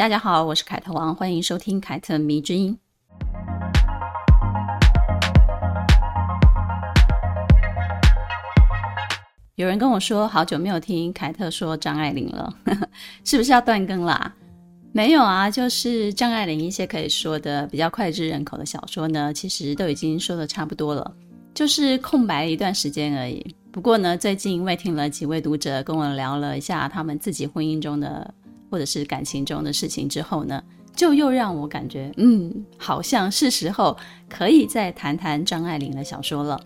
大家好，我是凯特王，欢迎收听凯特迷之音。有人跟我说，好久没有听凯特说张爱玲了，是不是要断更啦？没有啊，就是张爱玲一些可以说的比较脍炙人口的小说呢，其实都已经说的差不多了，就是空白一段时间而已。不过呢，最近因为听了几位读者跟我聊了一下他们自己婚姻中的或者是感情中的事情之后呢，就又让我感觉，嗯，好像是时候可以再谈谈张爱玲的小说了。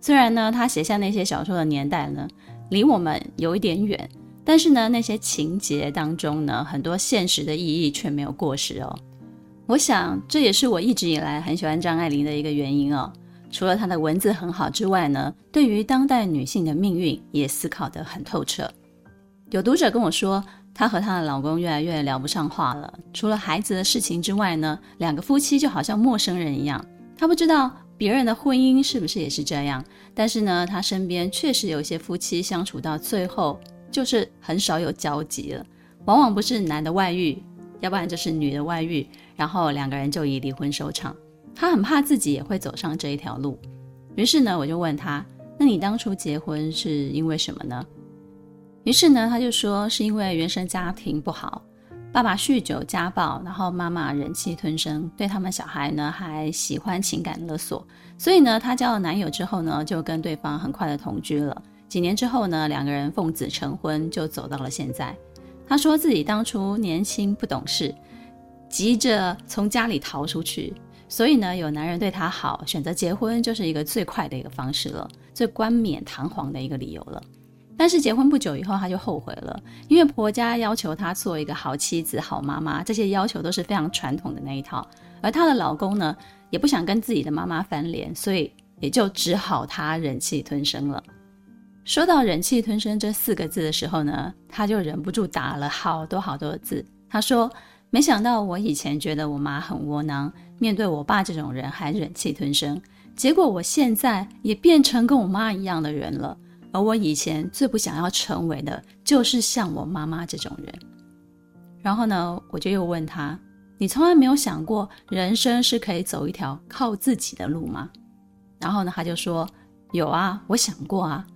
虽然呢，她写下那些小说的年代呢，离我们有一点远，但是呢，那些情节当中呢，很多现实的意义却没有过时哦。我想这也是我一直以来很喜欢张爱玲的一个原因哦。除了她的文字很好之外呢，对于当代女性的命运也思考得很透彻。有读者跟我说，她和她的老公越来越聊不上话了，除了孩子的事情之外呢，两个夫妻就好像陌生人一样。她不知道。别人的婚姻是不是也是这样？但是呢，她身边确实有一些夫妻相处到最后，就是很少有交集了。往往不是男的外遇，要不然就是女的外遇，然后两个人就以离婚收场。他很怕自己也会走上这一条路，于是呢，我就问他：“那你当初结婚是因为什么呢？”于是呢，他就说是因为原生家庭不好。爸爸酗酒家暴，然后妈妈忍气吞声，对他们小孩呢还喜欢情感勒索，所以呢，她交了男友之后呢，就跟对方很快的同居了。几年之后呢，两个人奉子成婚，就走到了现在。她说自己当初年轻不懂事，急着从家里逃出去，所以呢，有男人对她好，选择结婚就是一个最快的一个方式了，最冠冕堂皇的一个理由了。但是结婚不久以后，她就后悔了，因为婆家要求她做一个好妻子、好妈妈，这些要求都是非常传统的那一套。而她的老公呢，也不想跟自己的妈妈翻脸，所以也就只好她忍气吞声了。说到忍气吞声这四个字的时候呢，她就忍不住打了好多好多的字。她说：“没想到我以前觉得我妈很窝囊，面对我爸这种人还忍气吞声，结果我现在也变成跟我妈一样的人了。”而我以前最不想要成为的，就是像我妈妈这种人。然后呢，我就又问他：“你从来没有想过，人生是可以走一条靠自己的路吗？”然后呢，他就说：“有啊，我想过啊，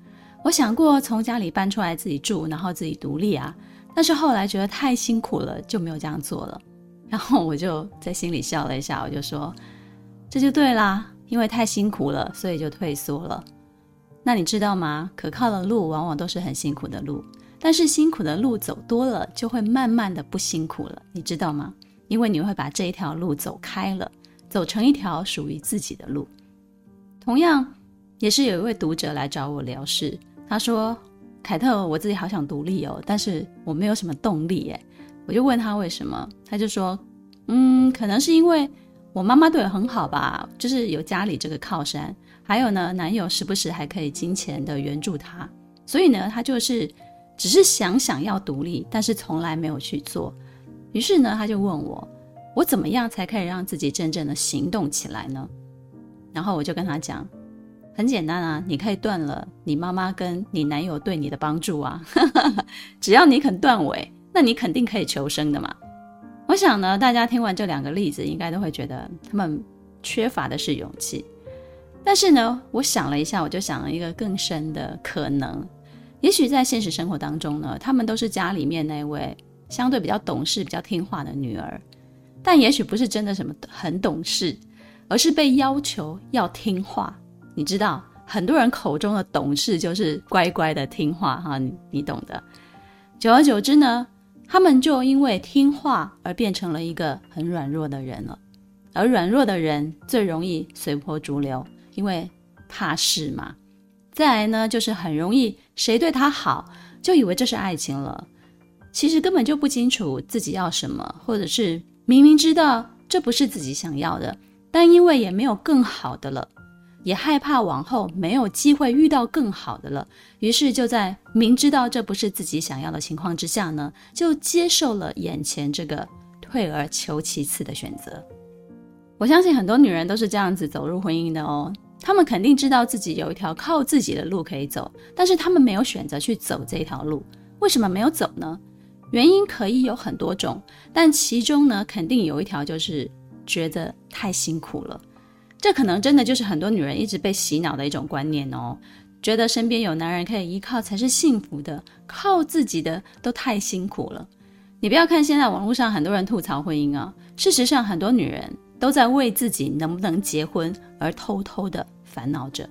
我想过从家里搬出来自己住，然后自己独立啊。但是后来觉得太辛苦了，就没有这样做了。”然后我就在心里笑了一下，我就说：“这就对啦，因为太辛苦了，所以就退缩了。”那你知道吗？可靠的路往往都是很辛苦的路，但是辛苦的路走多了，就会慢慢的不辛苦了，你知道吗？因为你会把这一条路走开了，走成一条属于自己的路。同样，也是有一位读者来找我聊事，他说：“凯特，我自己好想独立哦，但是我没有什么动力耶。”我就问他为什么，他就说：“嗯，可能是因为我妈妈对我很好吧，就是有家里这个靠山。”还有呢，男友时不时还可以金钱的援助她，所以呢，她就是只是想想要独立，但是从来没有去做。于是呢，她就问我，我怎么样才可以让自己真正的行动起来呢？然后我就跟她讲，很简单啊，你可以断了你妈妈跟你男友对你的帮助啊，只要你肯断尾，那你肯定可以求生的嘛。我想呢，大家听完这两个例子，应该都会觉得他们缺乏的是勇气。但是呢，我想了一下，我就想了一个更深的可能。也许在现实生活当中呢，他们都是家里面那位相对比较懂事、比较听话的女儿，但也许不是真的什么很懂事，而是被要求要听话。你知道，很多人口中的懂事就是乖乖的听话哈，你，你懂的。久而久之呢，他们就因为听话而变成了一个很软弱的人了，而软弱的人最容易随波逐流。因为怕事嘛，再来呢，就是很容易谁对他好，就以为这是爱情了。其实根本就不清楚自己要什么，或者是明明知道这不是自己想要的，但因为也没有更好的了，也害怕往后没有机会遇到更好的了，于是就在明知道这不是自己想要的情况之下呢，就接受了眼前这个退而求其次的选择。我相信很多女人都是这样子走入婚姻的哦，他们肯定知道自己有一条靠自己的路可以走，但是他们没有选择去走这条路。为什么没有走呢？原因可以有很多种，但其中呢，肯定有一条就是觉得太辛苦了。这可能真的就是很多女人一直被洗脑的一种观念哦，觉得身边有男人可以依靠才是幸福的，靠自己的都太辛苦了。你不要看现在网络上很多人吐槽婚姻啊，事实上很多女人都在为自己能不能结婚而偷偷的烦恼着。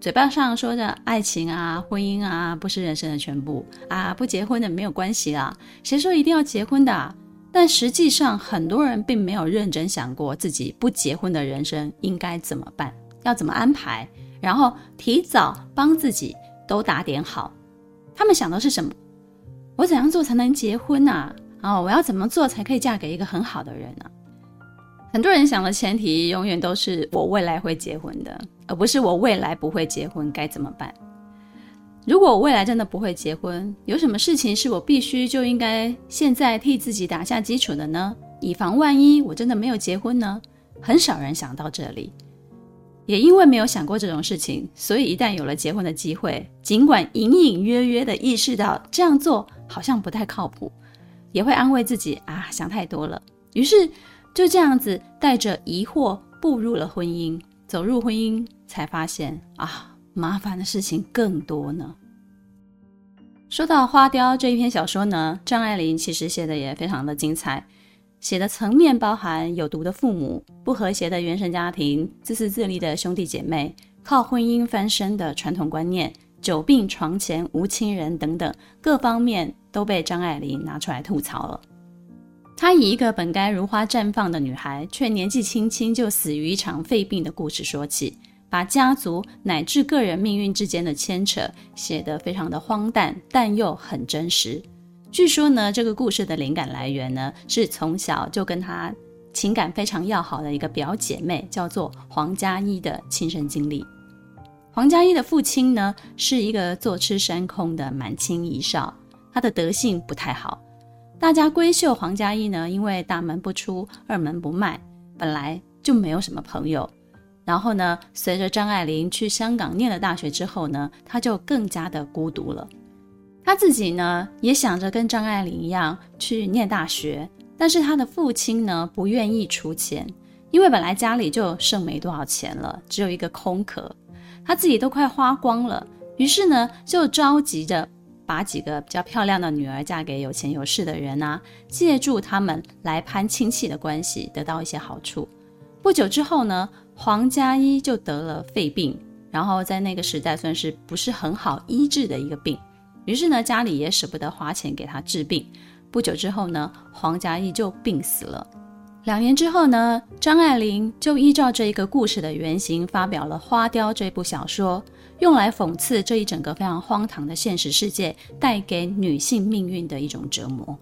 嘴巴上说着爱情啊、婚姻啊不是人生的全部啊，不结婚的没有关系啦。谁说一定要结婚的？但实际上，很多人并没有认真想过自己不结婚的人生应该怎么办，要怎么安排，然后提早帮自己都打点好。他们想的是什么？我怎样做才能结婚啊？哦，我要怎么做才可以嫁给一个很好的人呢？很多人想的前提永远都是我未来会结婚的，而不是我未来不会结婚该怎么办。如果我未来真的不会结婚，有什么事情是我必须就应该现在替自己打下基础的呢？以防万一我真的没有结婚呢？很少人想到这里，也因为没有想过这种事情，所以一旦有了结婚的机会，尽管隐隐约约的意识到这样做好像不太靠谱，也会安慰自己啊，想太多了。于是。就这样子带着疑惑步入了婚姻，走入婚姻才发现啊，麻烦的事情更多呢。说到《花雕》这一篇小说呢，张爱玲其实写的也非常的精彩，写的层面包含有毒的父母、不和谐的原生家庭、自私自利的兄弟姐妹、靠婚姻翻身的传统观念、久病床前无亲人等等，各方面都被张爱玲拿出来吐槽了。她以一个本该如花绽放的女孩，却年纪轻轻就死于一场肺病的故事说起，把家族乃至个人命运之间的牵扯写得非常的荒诞，但又很真实。据说呢，这个故事的灵感来源呢，是从小就跟她情感非常要好的一个表姐妹，叫做黄嘉一的亲身经历。黄嘉一的父亲呢，是一个坐吃山空的满清遗少，他的德性不太好。大家闺秀黄嘉一呢，因为大门不出，二门不迈，本来就没有什么朋友。然后呢，随着张爱玲去香港念了大学之后呢，她就更加的孤独了。她自己呢，也想着跟张爱玲一样去念大学，但是她的父亲呢，不愿意出钱，因为本来家里就剩没多少钱了，只有一个空壳，她自己都快花光了，于是呢，就着急着。把几个比较漂亮的女儿嫁给有钱有势的人啊，借助他们来攀亲戚的关系，得到一些好处。不久之后呢，黄嘉一就得了肺病，然后在那个时代算是不是很好医治的一个病。于是呢，家里也舍不得花钱给他治病。不久之后呢，黄嘉一就病死了。两年之后呢，张爱玲就依照这一个故事的原型，发表了《花雕》这部小说。用来讽刺这一整个非常荒唐的现实世界带给女性命运的一种折磨。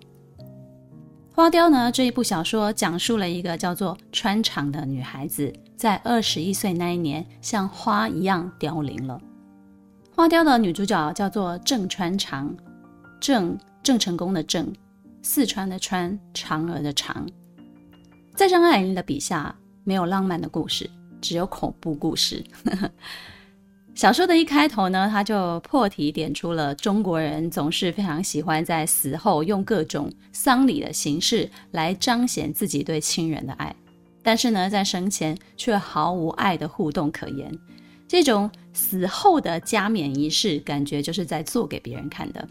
花雕呢，这一部小说讲述了一个叫做川长的女孩子，在二十一岁那一年像花一样凋零了。花雕的女主角叫做郑川长，郑郑成功的郑，四川的川，嫦娥的嫦。在张爱玲的笔下，没有浪漫的故事，只有恐怖故事。小说的一开头呢，他就破题点出了中国人总是非常喜欢在死后用各种丧礼的形式来彰显自己对亲人的爱，但是呢，在生前却毫无爱的互动可言。这种死后的加冕仪式，感觉就是在做给别人看的。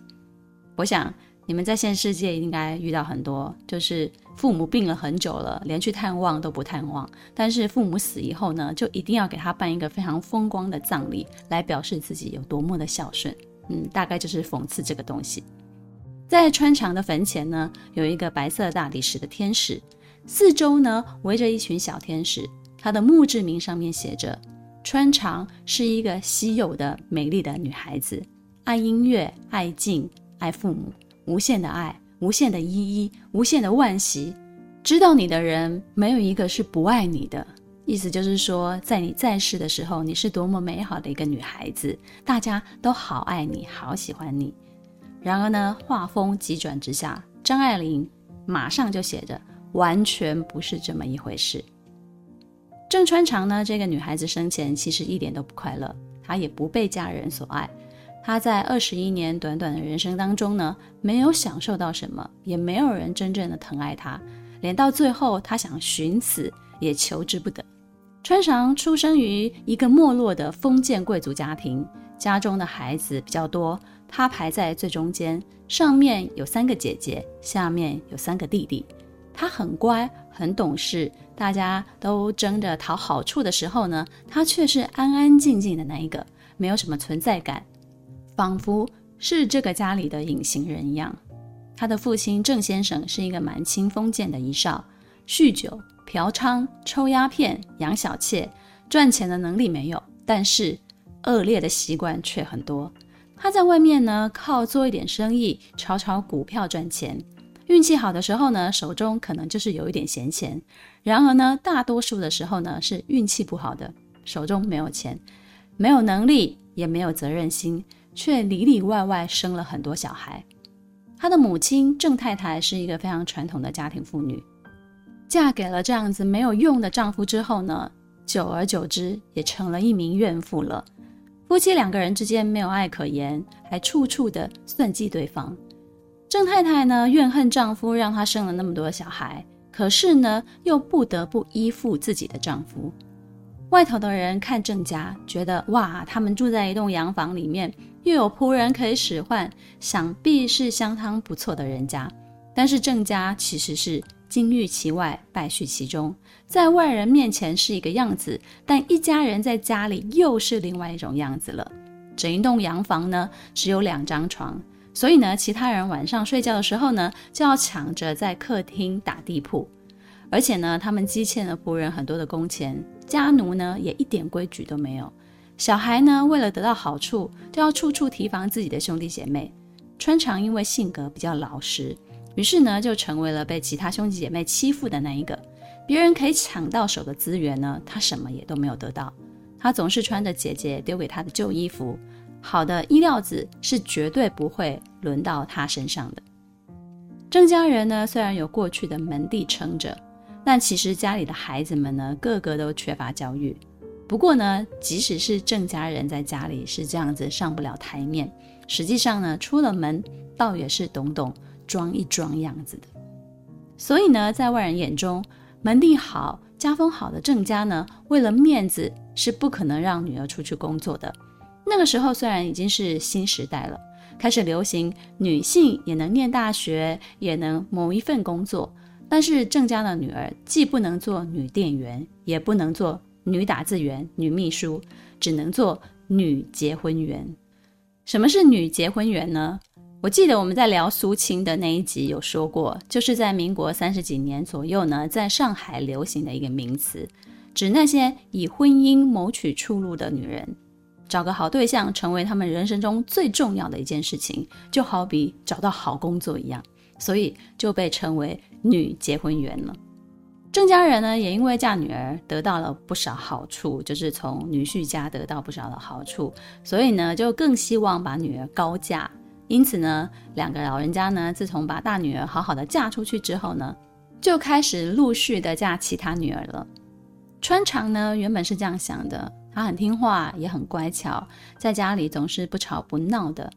我想。你们在现世界应该遇到很多，就是父母病了很久了，连去探望都不探望，但是父母死以后呢，就一定要给他办一个非常风光的葬礼，来表示自己有多么的孝顺。嗯，大概就是讽刺这个东西。在川长的坟前呢，有一个白色大理石的天使，四周呢围着一群小天使，他的墓志铭上面写着：“川长是一个稀有的美丽的女孩子，爱音乐，爱静，爱父母。”无限的爱，无限的依依，无限的惋惜。知道你的人，没有一个是不爱你的。意思就是说，在你在世的时候，你是多么美好的一个女孩子，大家都好爱你，好喜欢你。然而呢，话锋急转直下，张爱玲马上就写着，完全不是这么一回事。郑川长呢，这个女孩子生前其实一点都不快乐，她也不被家人所爱。他在二十一年短短的人生当中呢，没有享受到什么，也没有人真正的疼爱他，连到最后他想寻死也求之不得。川长出生于一个没落的封建贵族家庭，家中的孩子比较多，他排在最中间，上面有三个姐姐，下面有三个弟弟。他很乖，很懂事，大家都争着讨好处的时候呢，他却是安安静静的那一个，没有什么存在感，仿佛是这个家里的隐形人一样。他的父亲郑先生是一个满清封建的遗少，酗酒。嫖娼、抽鸦片、养小妾，赚钱的能力没有，但是恶劣的习惯却很多。他在外面呢，靠做一点生意，炒炒股票赚钱。运气好的时候呢，手中可能就是有一点闲钱。然而呢，大多数的时候呢，是运气不好的，手中没有钱，没有能力，也没有责任心，却里里外外生了很多小孩。他的母亲郑太太是一个非常传统的家庭妇女。嫁给了这样子没有用的丈夫之后呢，久而久之也成了一名怨妇了。夫妻两个人之间没有爱可言，还处处的算计对方。郑太太呢，怨恨丈夫让她生了那么多小孩，可是呢又不得不依附自己的丈夫。外头的人看郑家，觉得哇，他们住在一栋洋房里面，又有仆人可以使唤，想必是相当不错的人家。但是郑家其实是。金玉其外，败絮其中，在外人面前是一个样子，但一家人在家里又是另外一种样子了。整一栋洋房呢，只有两张床，所以呢，其他人晚上睡觉的时候呢，就要抢着在客厅打地铺。而且呢，他们积欠了仆人很多的工钱，家奴呢也一点规矩都没有。小孩呢，为了得到好处，就要处处提防自己的兄弟姐妹。川长因为性格比较老实。于是呢，就成为了被其他兄弟姐妹欺负的那一个。别人可以抢到手的资源呢，他什么也都没有得到。他总是穿着姐姐丢给他的旧衣服，好的衣料子是绝对不会轮到他身上的。郑家人呢，虽然有过去的门第撑着，但其实家里的孩子们呢，个个都缺乏教育。不过呢，即使是郑家人在家里是这样子上不了台面，实际上呢，出了门倒也是懂懂。装一装样子的，所以呢，在外人眼中，门第好、家风好的郑家呢，为了面子是不可能让女儿出去工作的。那个时候虽然已经是新时代了，开始流行女性也能念大学，也能谋一份工作，但是郑家的女儿既不能做女店员，也不能做女打字员、女秘书，只能做女结婚员。什么是女结婚员呢？我记得我们在聊苏青的那一集有说过，就是在民国三十几年左右呢，在上海流行的一个名词，指那些以婚姻谋取出路的女人，找个好对象成为他们人生中最重要的一件事情，就好比找到好工作一样，所以就被称为女结婚员了。郑家人呢，也因为嫁女儿得到了不少好处，就是从女婿家得到不少的好处，所以呢，就更希望把女儿高嫁。因此呢，两个老人家呢，自从把大女儿好好的嫁出去之后呢，就开始陆续的嫁其他女儿了。川长呢，原本是这样想的，他很听话，也很乖巧，在家里总是不吵不闹的。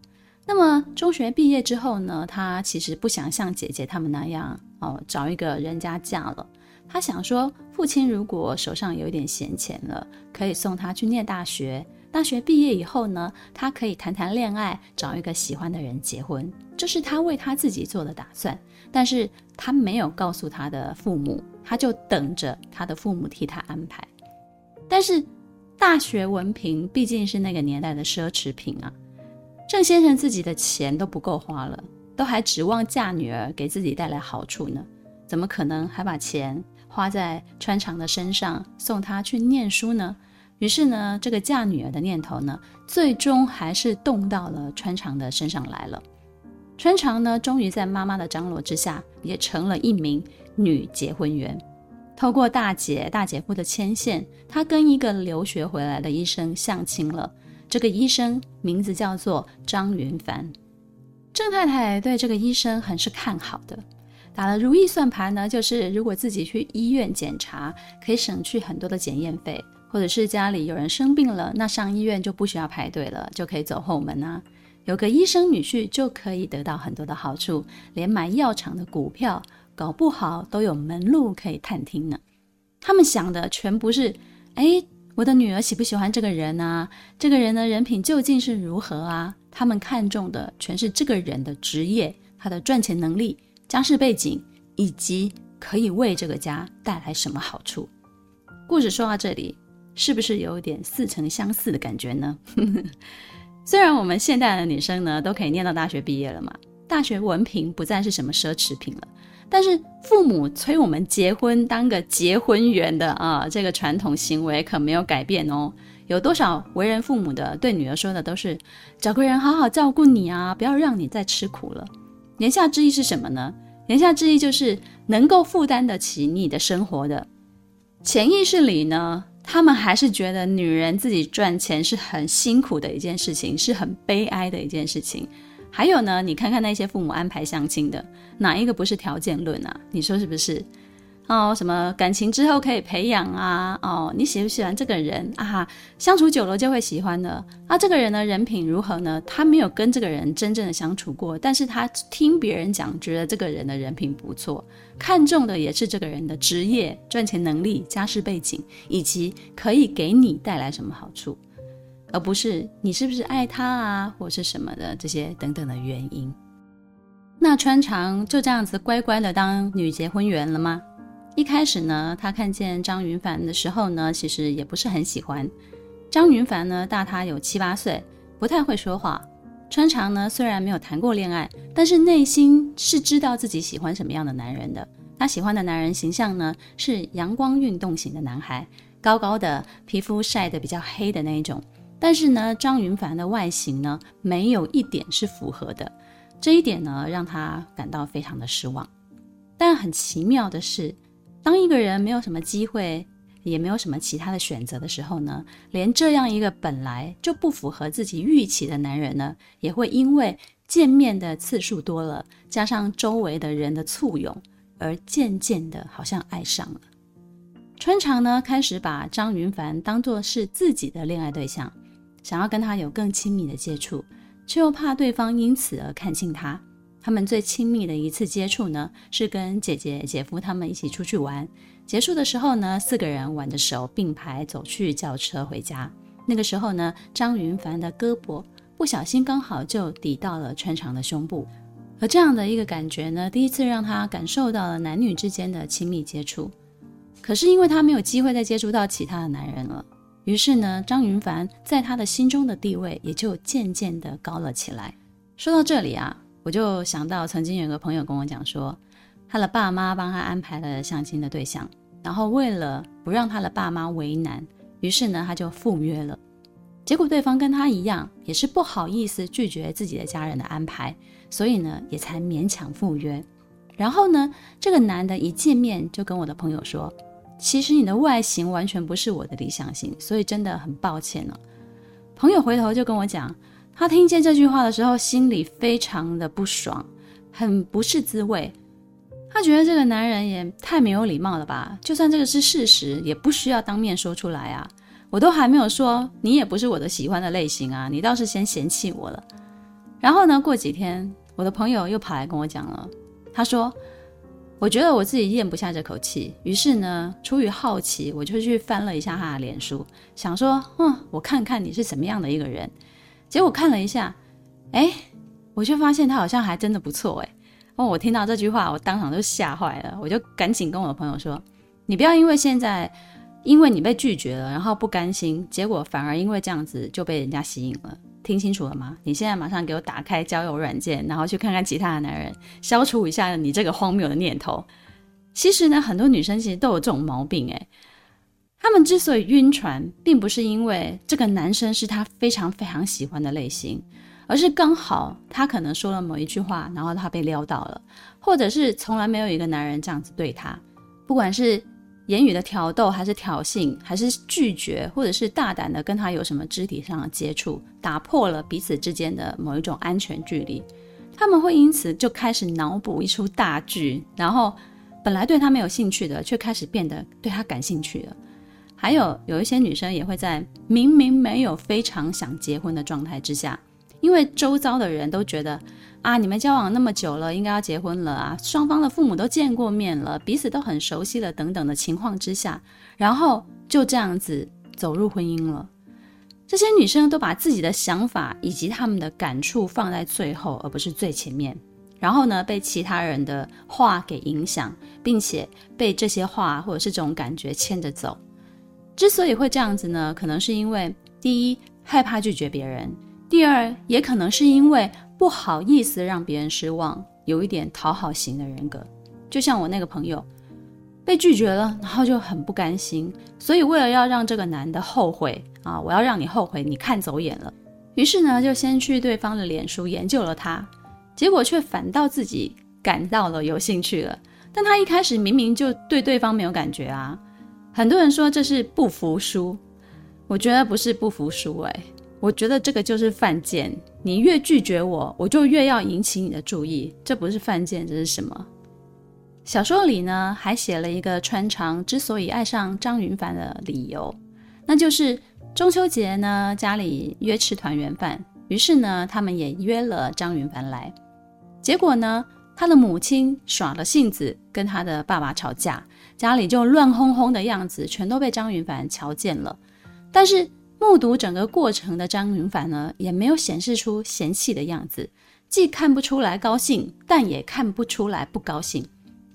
那么中学毕业之后呢，他其实不想像姐姐他们那样哦，找一个人家嫁了。他想说，父亲如果手上有一点闲钱了，可以送他去念大学。大学毕业以后呢，他可以谈谈恋爱，找一个喜欢的人结婚，这是他为他自己做的打算。但是他没有告诉他的父母，他就等着他的父母替他安排。但是大学文凭毕竟是那个年代的奢侈品啊，郑先生自己的钱都不够花了，都还指望嫁女儿给自己带来好处呢，怎么可能还把钱花在川长的身上，送他去念书呢？于是呢，这个嫁女儿的念头呢，最终还是动到了川长的身上来了。川长呢，终于在妈妈的张罗之下，也成了一名女结婚员。透过大姐、大姐夫的牵线，她跟一个留学回来的医生相亲了。这个医生名字叫做张云凡。郑太太对这个医生很是看好的，打了如意算盘呢，就是如果自己去医院检查，可以省去很多的检验费，或者是家里有人生病了，那上医院就不需要排队了，就可以走后门啊。有个医生女婿就可以得到很多的好处，连买药厂的股票。搞不好都有门路可以探听呢。他们想的全不是，哎，我的女儿喜不喜欢这个人啊？这个人的人品究竟是如何啊？他们看重的全是这个人的职业、他的赚钱能力、家世背景，以及可以为这个家带来什么好处。故事说到这里，是不是有点似曾相似的感觉呢？虽然我们现代的女生呢，都可以念到大学毕业了嘛，大学文凭不再是什么奢侈品了。但是父母催我们结婚，当个结婚员的啊，这个传统行为可没有改变哦。有多少为人父母的对女儿说的都是找个人好好照顾你啊，不要让你再吃苦了。言下之意是什么呢？言下之意就是能够负担得起你的生活的。潜意识里呢，他们还是觉得女人自己赚钱是很辛苦的一件事情，是很悲哀的一件事情。还有呢，你看看那些父母安排相亲的，哪一个不是条件论啊？你说是不是？哦，什么感情之后可以培养啊？哦，你喜不喜欢这个人啊？相处久了就会喜欢的啊。这个人的人品如何呢？他没有跟这个人真正的相处过，但是他听别人讲，觉得这个人的人品不错，看重的也是这个人的职业、赚钱能力、家世背景，以及可以给你带来什么好处。而不是你是不是爱他啊，或是什么的这些等等的原因。那川长就这样子乖乖的当女结婚员了吗？一开始呢，他看见张云凡的时候呢，其实也不是很喜欢。张云凡呢，大他有七八岁，不太会说话。川长呢，虽然没有谈过恋爱，但是内心是知道自己喜欢什么样的男人的。他喜欢的男人形象呢，是阳光运动型的男孩，高高的，皮肤晒得比较黑的那一种。但是呢，张云凡的外形呢，没有一点是符合的，这一点呢，让他感到非常的失望。但很奇妙的是，当一个人没有什么机会，也没有什么其他的选择的时候呢，连这样一个本来就不符合自己预期的男人呢，也会因为见面的次数多了，加上周围的人的簇拥，而渐渐的好像爱上了。川长呢，开始把张云凡当作是自己的恋爱对象。想要跟他有更亲密的接触，却又怕对方因此而看轻他。他们最亲密的一次接触呢，是跟姐姐、姐夫他们一起出去玩。结束的时候呢，四个人挽着手并排走去轿车回家。那个时候呢，张云凡的胳膊不小心刚好就抵到了川长的胸部，而这样的一个感觉呢，第一次让他感受到了男女之间的亲密接触。可是因为他没有机会再接触到其他的男人了。于是呢，张云凡在他的心中的地位也就渐渐的高了起来。说到这里啊，我就想到曾经有个朋友跟我讲说，他的爸妈帮他安排了相亲的对象，然后为了不让他的爸妈为难，于是呢，他就赴约了。结果对方跟他一样，也是不好意思拒绝自己的家人的安排，所以呢，也才勉强赴约。然后呢，这个男的一见面就跟我的朋友说。其实你的外形完全不是我的理想型，所以真的很抱歉呢、朋友回头就跟我讲，他听见这句话的时候，心里非常的不爽，很不是滋味。他觉得这个男人也太没有礼貌了吧？就算这个是事实，也不需要当面说出来啊。我都还没有说，你也不是我的喜欢的类型啊，你倒是先嫌弃我了。然后呢，过几天，我的朋友又跑来跟我讲了，他说。我觉得我自己咽不下这口气，于是呢，出于好奇，我就去翻了一下他的脸书，想说，嗯，我看看你是什么样的一个人。结果看了一下，哎，我却发现他好像还真的不错，哎。哦，我听到这句话，我当场就吓坏了，我就赶紧跟我的朋友说，你不要因为现在，因为你被拒绝了，然后不甘心，结果反而因为这样子就被人家吸引了。听清楚了吗？你现在马上给我打开交友软件，然后去看看其他的男人，消除一下你这个荒谬的念头。其实呢，很多女生其实都有这种毛病，诶，她们之所以晕船，并不是因为这个男生是她非常非常喜欢的类型，而是刚好她可能说了某一句话，然后她被撩到了，或者是从来没有一个男人这样子对她，不管是言语的挑逗，还是挑衅，还是拒绝，或者是大胆的跟他有什么肢体上的接触，打破了彼此之间的某一种安全距离。他们会因此就开始脑补一出大剧，然后本来对他没有兴趣的，却开始变得对他感兴趣了。还有有一些女生也会在明明没有非常想结婚的状态之下，因为周遭的人都觉得啊，你们交往那么久了，应该要结婚了啊，双方的父母都见过面了，彼此都很熟悉了，等等的情况之下，然后就这样子走入婚姻了。这些女生都把自己的想法以及她们的感触放在最后，而不是最前面，然后呢，被其他人的话给影响，并且被这些话或者是这种感觉牵着走。之所以会这样子呢，可能是因为第一害怕拒绝别人，第二也可能是因为不好意思让别人失望，有一点讨好型的人格。就像我那个朋友被拒绝了，然后就很不甘心，所以为了要让这个男的后悔啊，我要让你后悔，你看走眼了。于是呢，就先去对方的脸书研究了他，结果却反倒自己感到了有兴趣了。但他一开始明明就对对方没有感觉啊。很多人说这是不服输，我觉得不是不服输，哎，我觉得这个就是犯贱。你越拒绝我，我就越要引起你的注意，这不是犯贱，这是什么？小说里呢，还写了一个川长之所以爱上张云凡的理由，那就是中秋节呢，家里约吃团圆饭，于是呢，他们也约了张云凡来，结果呢，他的母亲耍了性子，跟他的爸爸吵架，家里就乱哄哄的样子，全都被张云凡瞧见了。但是目睹整个过程的张云凡呢，也没有显示出嫌弃的样子，既看不出来高兴，但也看不出来不高兴。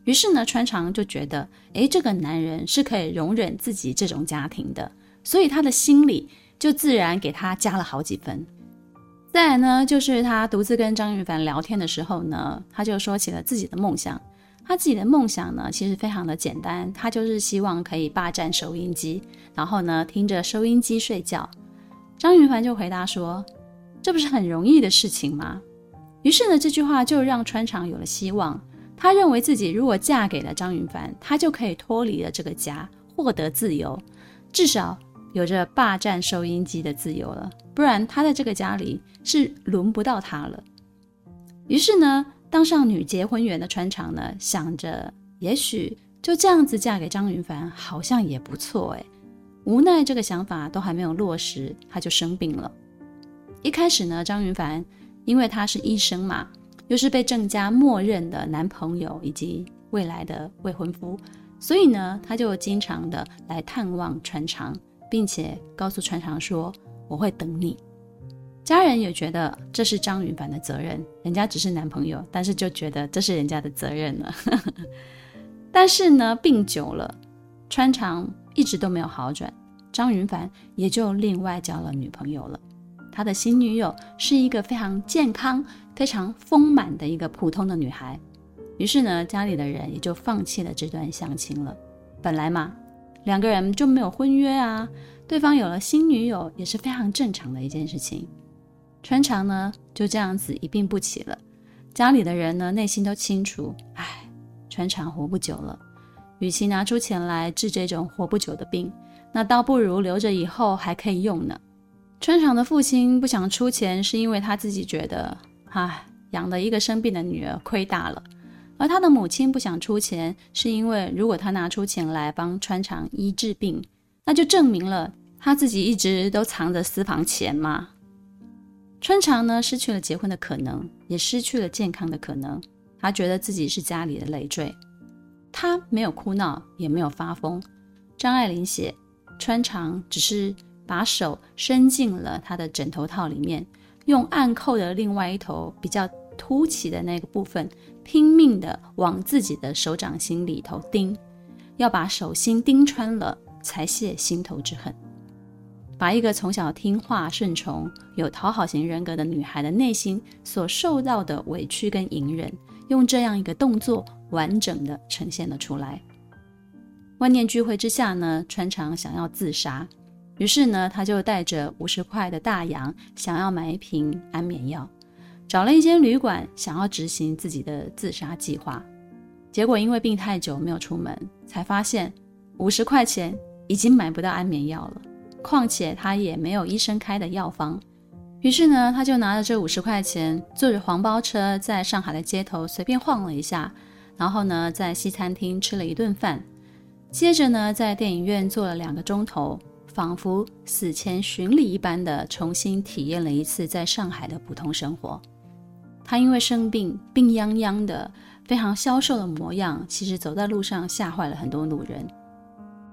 于是呢，川长就觉得，诶，这个男人是可以容忍自己这种家庭的，所以他的心里就自然给他加了好几分。再来呢，就是他独自跟张云凡聊天的时候呢，他就说起了自己的梦想。他自己的梦想呢，其实非常的简单，他就是希望可以霸占收音机，然后呢，听着收音机睡觉。张云帆就回答说：“这不是很容易的事情吗？”于是呢，这句话就让川长有了希望。他认为自己如果嫁给了张云帆，他就可以脱离了这个家，获得自由，至少有着霸占收音机的自由了。不然他在这个家里是轮不到他了。于是呢，当上女结婚员的川长呢，想着也许就这样子嫁给张云帆，好像也不错哎。无奈这个想法都还没有落实，他就生病了。一开始呢，张云帆因为他是医生嘛，又是被郑家默认的男朋友以及未来的未婚夫，所以呢，他就经常的来探望川长，并且告诉川长说。我会等你，家人也觉得这是张云凡的责任，人家只是男朋友，但是就觉得这是人家的责任了。但是呢，病久了，川长一直都没有好转，张云凡也就另外交了女朋友了。他的新女友是一个非常健康、非常丰满的一个普通的女孩。于是呢，家里的人也就放弃了这段相亲了。本来嘛，两个人就没有婚约啊。对方有了新女友也是非常正常的一件事情。川长呢就这样子一病不起了，家里的人呢内心都清楚，唉，川长活不久了，与其拿出钱来治这种活不久的病，那倒不如留着以后还可以用呢。川长的父亲不想出钱，是因为他自己觉得，唉，养了一个生病的女儿亏大了；而他的母亲不想出钱，是因为如果他拿出钱来帮川长医治病，那就证明了他自己一直都藏着私房钱嘛。川长呢，失去了结婚的可能，也失去了健康的可能。他觉得自己是家里的累赘。他没有哭闹，也没有发疯。张爱玲写，川长只是把手伸进了他的枕头套里面，用暗扣的另外一头比较凸起的那个部分，拼命地往自己的手掌心里头钉，要把手心钉穿了。才泄心头之恨，把一个从小听话顺从、有讨好型人格的女孩的内心所受到的委屈跟隐忍，用这样一个动作完整的呈现了出来。万念俱灰之下呢，川长想要自杀，于是呢，他就带着五十块的大洋，想要买一瓶安眠药，找了一间旅馆，想要执行自己的自杀计划。结果因为病太久没有出门，才发现。五十块钱已经买不到安眠药了，况且他也没有医生开的药方。于是呢，他就拿着这五十块钱，坐着黄包车，在上海的街头随便晃了一下，然后呢，在西餐厅吃了一顿饭，接着呢，在电影院坐了两个钟头，仿佛死前巡礼一般的重新体验了一次在上海的普通生活。他因为生病，病殃殃的，非常消瘦的模样，其实走在路上吓坏了很多路人。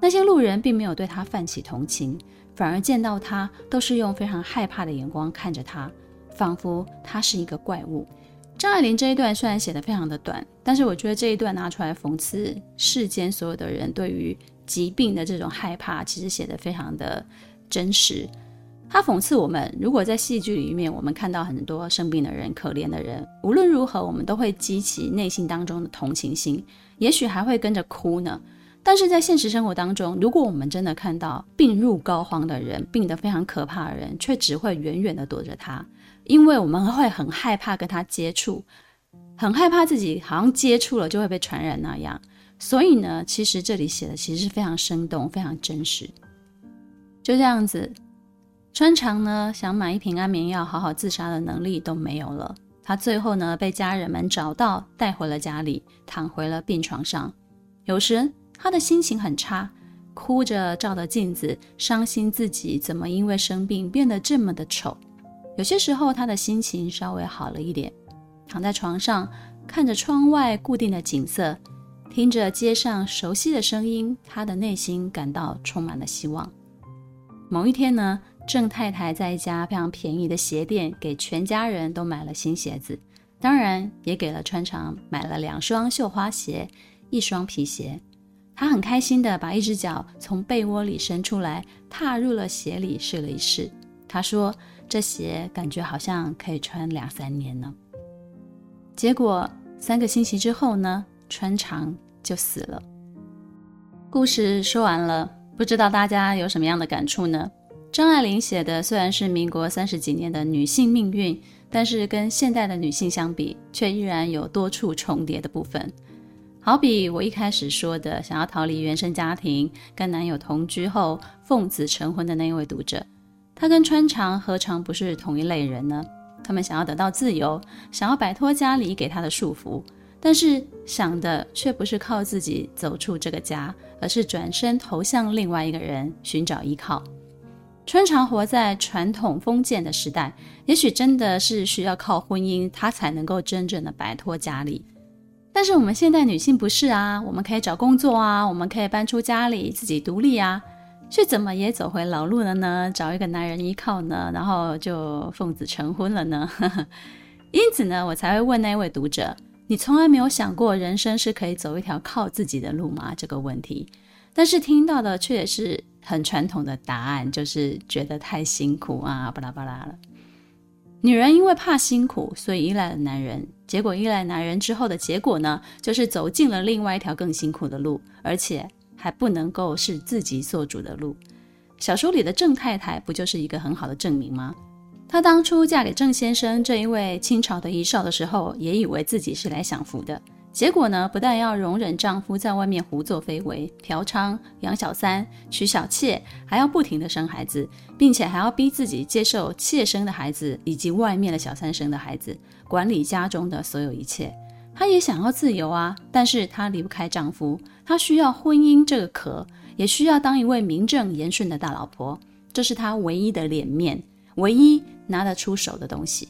那些路人并没有对他泛起同情。反而见到他都是用非常害怕的眼光看着他，仿佛他是一个怪物。张爱玲这一段虽然写得非常的短，但是我觉得这一段拿出来讽刺世间所有的人对于疾病的这种害怕，其实写得非常的真实。他讽刺我们，如果在戏剧里面我们看到很多生病的人、可怜的人，无论如何我们都会激起内心当中的同情心，也许还会跟着哭呢。但是在现实生活当中，如果我们真的看到病入膏肓的人，病得非常可怕的人，却只会远远地躲着他，因为我们会很害怕跟他接触，很害怕自己好像接触了就会被传染那样。所以呢，其实这里写的其实是非常生动、非常真实。就这样子，川常呢想买一瓶安眠药好好自杀的能力都没有了，他最后呢被家人们找到，带回了家里，躺回了病床上，有时。他的心情很差，哭着照着镜子，伤心自己怎么因为生病变得这么的丑。有些时候，他的心情稍微好了一点，躺在床上，看着窗外固定的景色，听着街上熟悉的声音，他的内心感到充满了希望。某一天呢，郑太太在一家非常便宜的鞋店给全家人都买了新鞋子，当然也给了川常买了两双绣花鞋，一双皮鞋。他很开心地把一只脚从被窝里伸出来，踏入了鞋里试了一试。他说：“这鞋感觉好像可以穿两三年呢。”结果三个星期之后呢，穿长就死了。故事说完了，不知道大家有什么样的感触呢？张爱玲写的虽然是民国三十几年的女性命运，但是跟现代的女性相比，却依然有多处重叠的部分。好比我一开始说的，想要逃离原生家庭，跟男友同居后奉子成婚的那一位读者，他跟川长何尝不是同一类人呢？他们想要得到自由，想要摆脱家里给他的束缚，但是想的却不是靠自己走出这个家，而是转身投向另外一个人，寻找依靠。川常活在传统封建的时代，也许真的是需要靠婚姻，他才能够真正的摆脱家里。但是我们现代女性不是啊，我们可以找工作啊，我们可以搬出家里自己独立啊，却怎么也走回老路了呢？找一个男人依靠呢，然后就奉子成婚了呢？因此呢，我才会问那位读者：你从来没有想过人生是可以走一条靠自己的路吗？这个问题，但是听到的却是很传统的答案，就是觉得太辛苦啊，巴拉巴拉了。女人因为怕辛苦，所以依赖了男人。结果依赖男人之后的结果呢，就是走进了另外一条更辛苦的路，而且还不能够是自己做主的路。小说里的郑太太不就是一个很好的证明吗？她当初嫁给郑先生这一位清朝的遗少的时候，也以为自己是来享福的。结果呢，不但要容忍丈夫在外面胡作非为、嫖娼、养小三、娶小妾，还要不停地生孩子，并且还要逼自己接受妾生的孩子以及外面的小三生的孩子，管理家中的所有一切。她也想要自由啊，但是她离不开丈夫，她需要婚姻这个壳，也需要当一位名正言顺的大老婆，这是她唯一的脸面，唯一拿得出手的东西。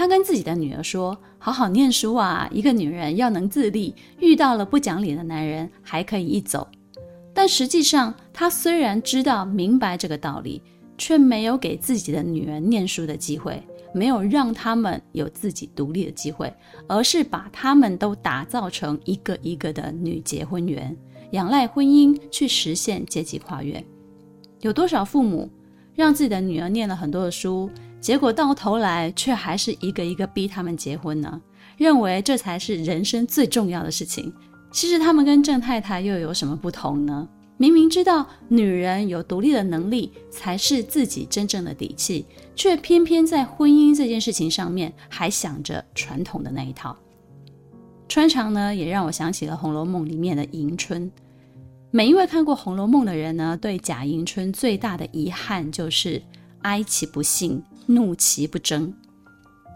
他跟自己的女儿说：“好好念书啊，一个女人要能自立，遇到了不讲理的男人还可以一走。”但实际上，他虽然知道明白这个道理，却没有给自己的女儿念书的机会，没有让他们有自己独立的机会，而是把他们都打造成一个一个的女结婚员，仰赖婚姻去实现阶级跨越。有多少父母让自己的女儿念了很多的书？结果到头来却还是一个一个逼他们结婚呢，认为这才是人生最重要的事情。其实他们跟郑太太又有什么不同呢？明明知道女人有独立的能力才是自己真正的底气，却偏偏在婚姻这件事情上面还想着传统的那一套。穿肠呢，也让我想起了《红楼梦》里面的迎春。每一位看过《红楼梦》的人呢，对贾迎春最大的遗憾就是哀其不幸，怒其不争，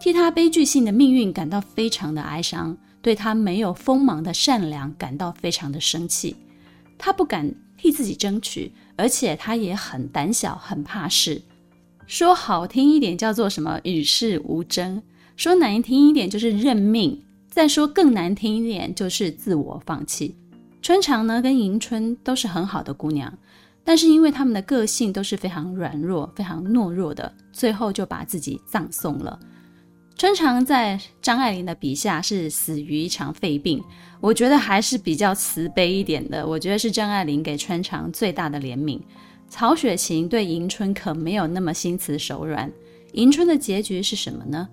替他悲剧性的命运感到非常的哀伤，对他没有锋芒的善良感到非常的生气。他不敢替自己争取，而且他也很胆小，很怕事。说好听一点叫做什么与世无争，说难听一点就是认命，再说更难听一点就是自我放弃。春常呢，跟迎春都是很好的姑娘，但是因为他们的个性都是非常软弱、非常懦弱的，最后就把自己葬送了。春常在张爱玲的笔下是死于一场肺病，我觉得还是比较慈悲一点的。我觉得是张爱玲给春常最大的怜悯。曹雪芹对迎春可没有那么心慈手软。迎春的结局是什么呢？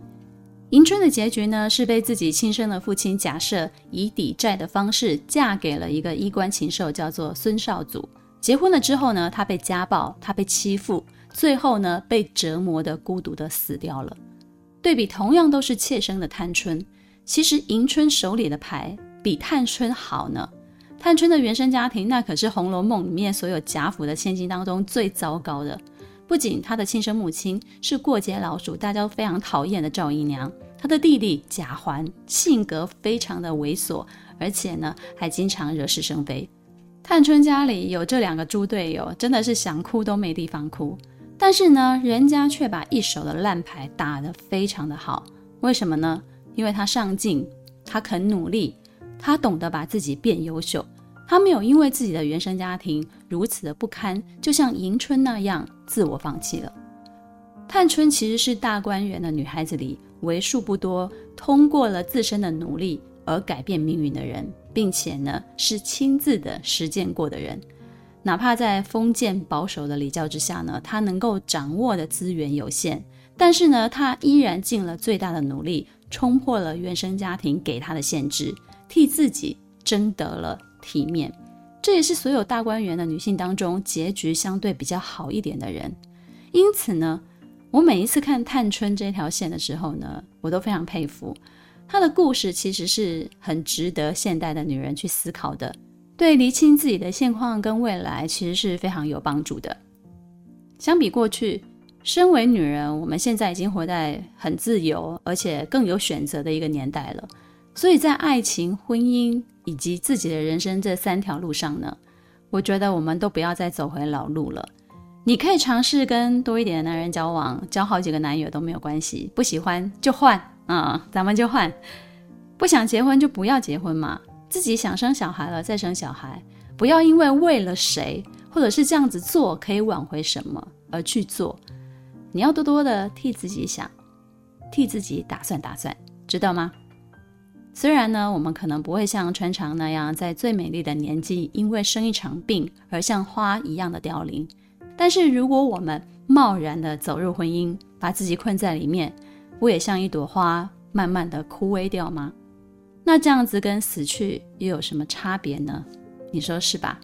迎春的结局呢，是被自己亲生的父亲贾赦以抵债的方式嫁给了一个衣冠禽兽，叫做孙绍祖。结婚了之后呢，她被家暴，她被欺负，最后呢，被折磨得孤独的死掉了。对比同样都是妾生的探春，其实迎春手里的牌比探春好呢。探春的原生家庭，那可是《红楼梦》里面所有贾府的千金当中最糟糕的。不仅他的亲生母亲是过街老鼠，大家都非常讨厌的赵姨娘，他的弟弟贾环性格非常的猥琐，而且呢还经常惹是生非。探春家里有这两个猪队友，真的是想哭都没地方哭。但是呢，人家却把一手的烂牌打得非常的好。为什么呢？因为他上进，他肯努力，他懂得把自己变优秀。他没有因为自己的原生家庭如此的不堪，就像迎春那样自我放弃了。探春其实是大观园的女孩子里为数不多通过了自身的努力而改变命运的人，并且呢是亲自的实践过的人。哪怕在封建保守的礼教之下呢，她能够掌握的资源有限，但是呢，她依然尽了最大的努力，冲破了原生家庭给她的限制，替自己争得了。体面，这也是所有大观园的女性当中结局相对比较好一点的人。因此呢，我每一次看探春这条线的时候呢，我都非常佩服她的故事，其实是很值得现代的女人去思考的，对厘清自己的现况跟未来，其实是非常有帮助的。相比过去，身为女人，我们现在已经活在很自由而且更有选择的一个年代了，所以在爱情、婚姻。以及自己的人生这三条路上呢，我觉得我们都不要再走回老路了。你可以尝试跟多一点的男人交往，交好几个男友都没有关系。不喜欢就换、嗯，咱们就换。不想结婚就不要结婚嘛。自己想生小孩了再生小孩，不要因为为了谁或者是这样子做可以挽回什么而去做。你要多多的替自己想，替自己打算打算，知道吗？虽然呢，我们可能不会像穿肠那样在最美丽的年纪，因为生一场病而像花一样的凋零，但是如果我们贸然的走入婚姻，把自己困在里面，不也像一朵花慢慢的枯萎掉吗？那这样子跟死去又有什么差别呢？你说是吧？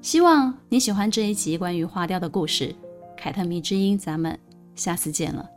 希望你喜欢这一集关于花雕的故事。凯特迷之音，咱们下次见了。